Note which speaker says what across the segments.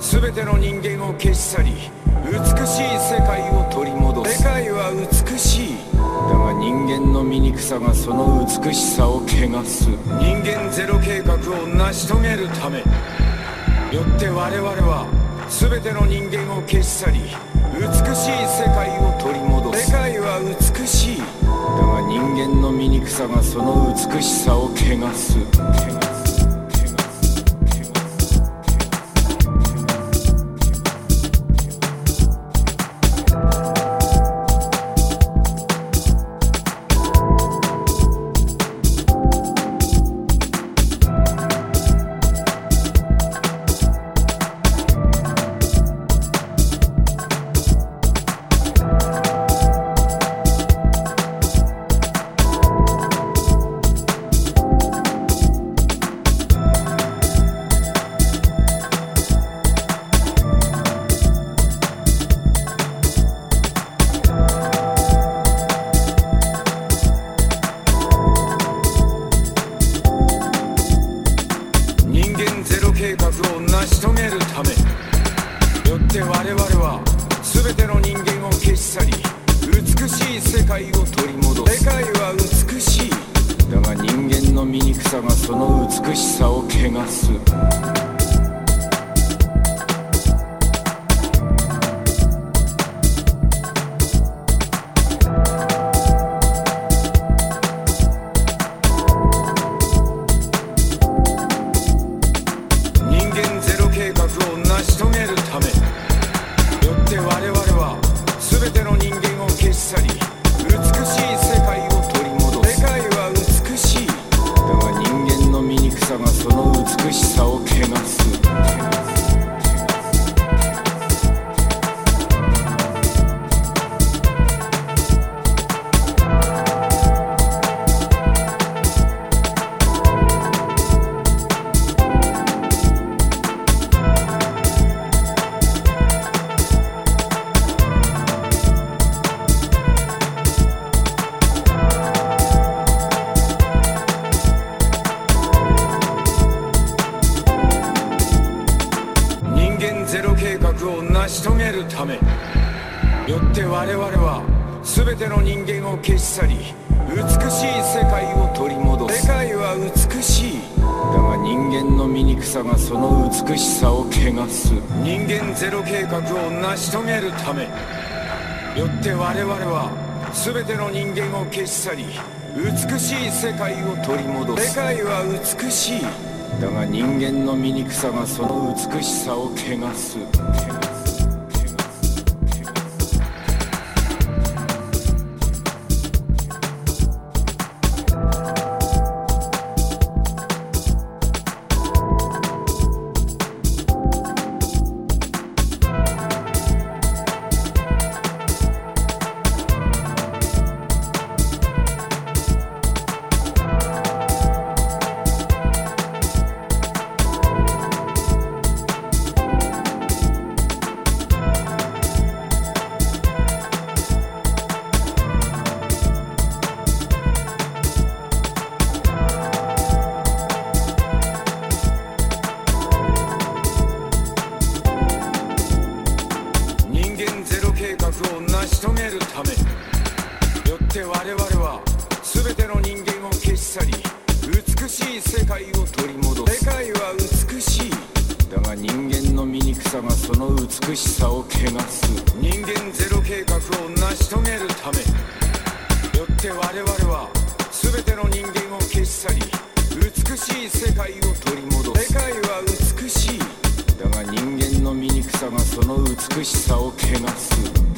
Speaker 1: 全ての人間を消し去り美しい世界を取り戻す。世界は美しい。だが人間の醜さがその美しさを汚す。人間ゼロ計画を成し遂げるため。よって我々は全ての人間を消し去り美しい世界を取り戻す。世界は美しい。だが人間の醜さがその美しさを汚す。汚すの人間を消し去り美しい世界を取り戻す。世界は美しい。だが人間の醜さがその美しさを汚す。げるため。よって我々は全ての人間を消し去り美しい世界を取り戻す。世界は美しい。だが人間の醜さがその美しさを汚す。人間ゼロ計画を成し遂げるため。よって我々は全ての人間を消し去り美しい世界を取り戻す。世界は美しい。だが人間の醜さがその美しさを汚す。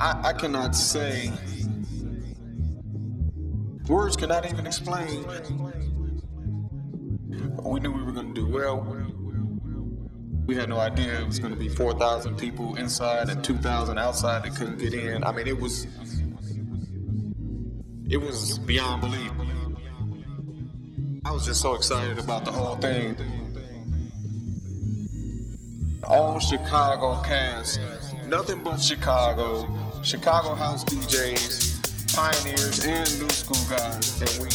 Speaker 2: I, I cannot say. Words cannot even explain. We knew we were going to do well. We had no idea it was going to be 4,000 people inside and 2,000 outside that couldn't get in. I mean, it was it was beyond belief. I was just so excited about the whole thing. All Chicago cast, nothing but Chicago, Chicago house DJs, pioneers, and new school guys, and we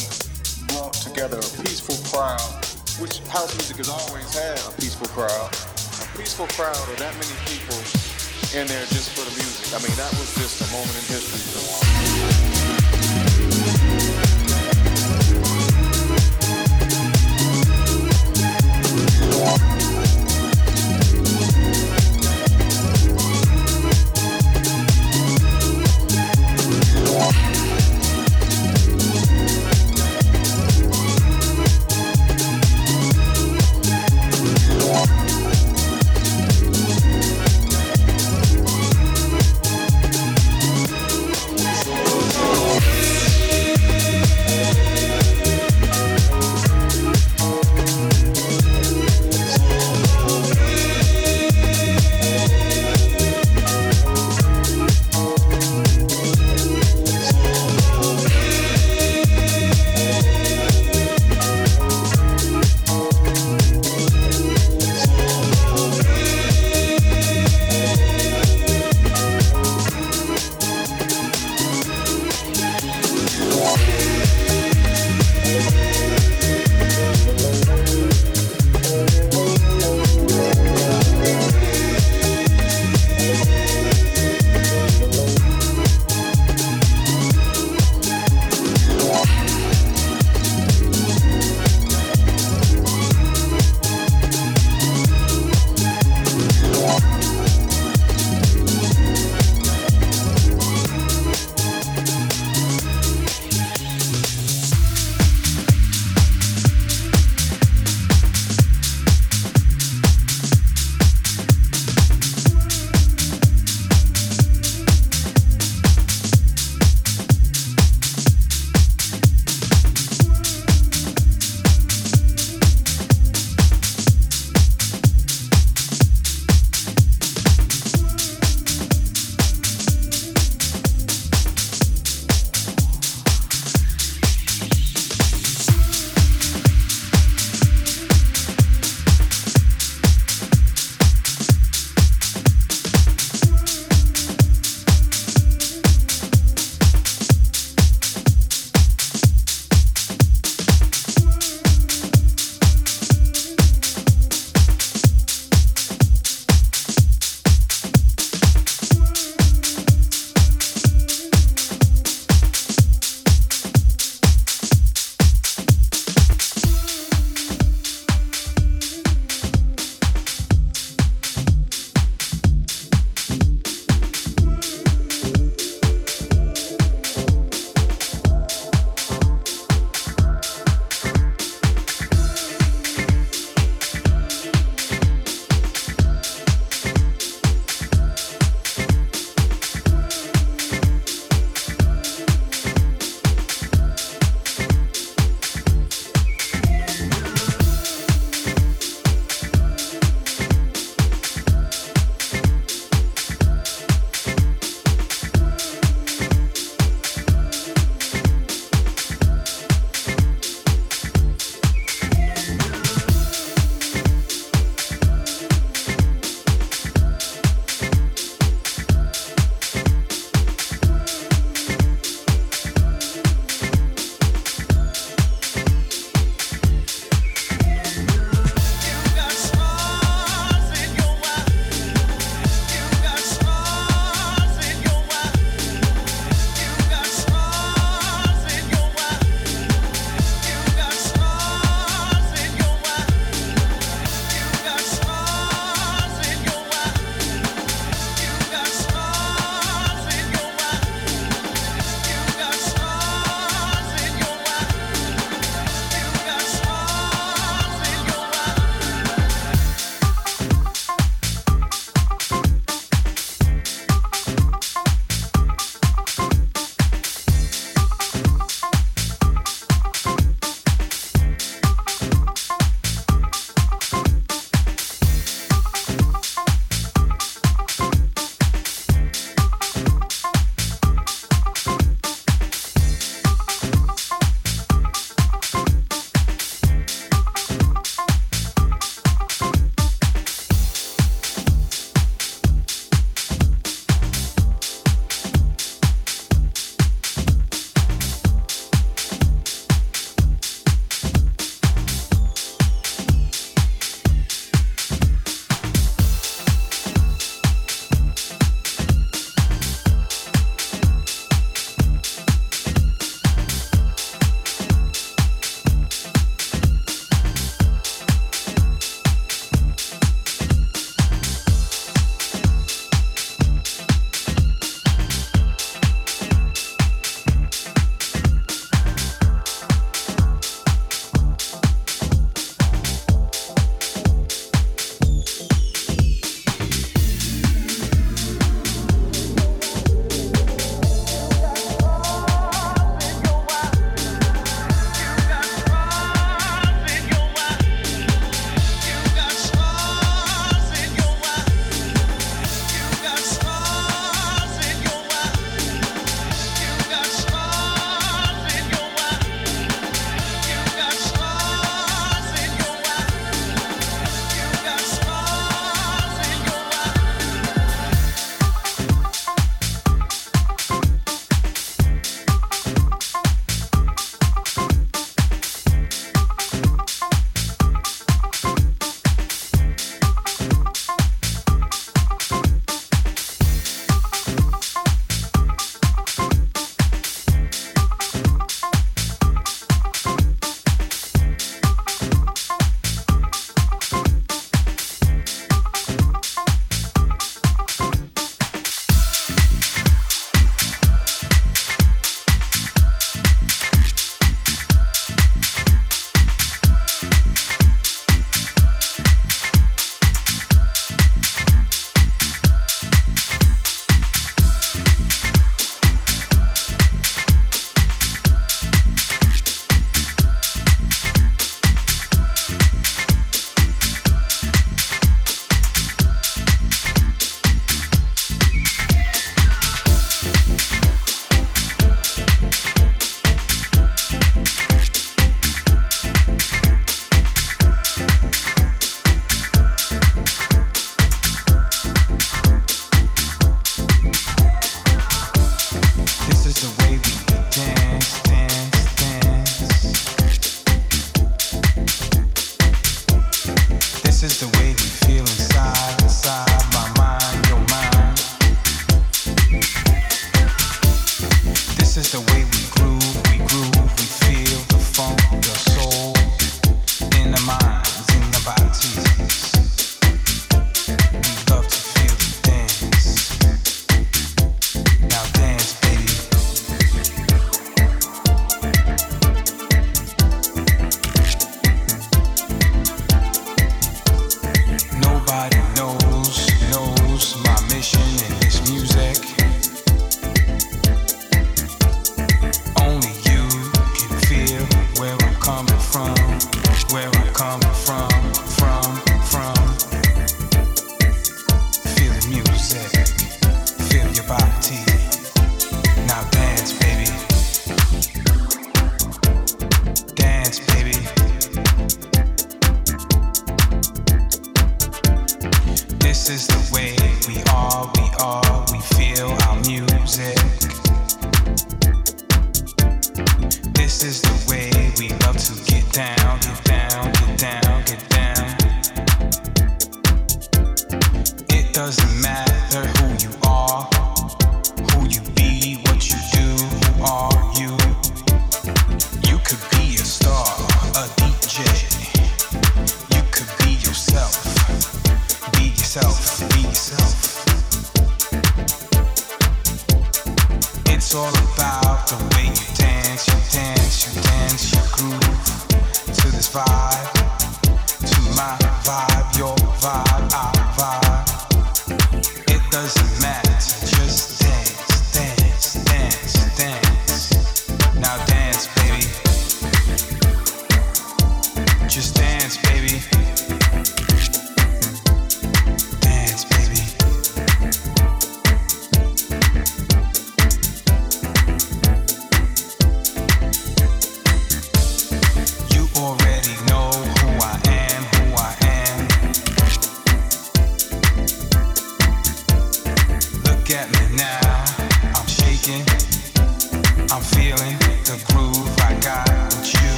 Speaker 2: brought together a peaceful crowd, which house music has always had a peaceful crowd. A peaceful crowd of that many people in there just for the music. I mean, that was just a moment in history.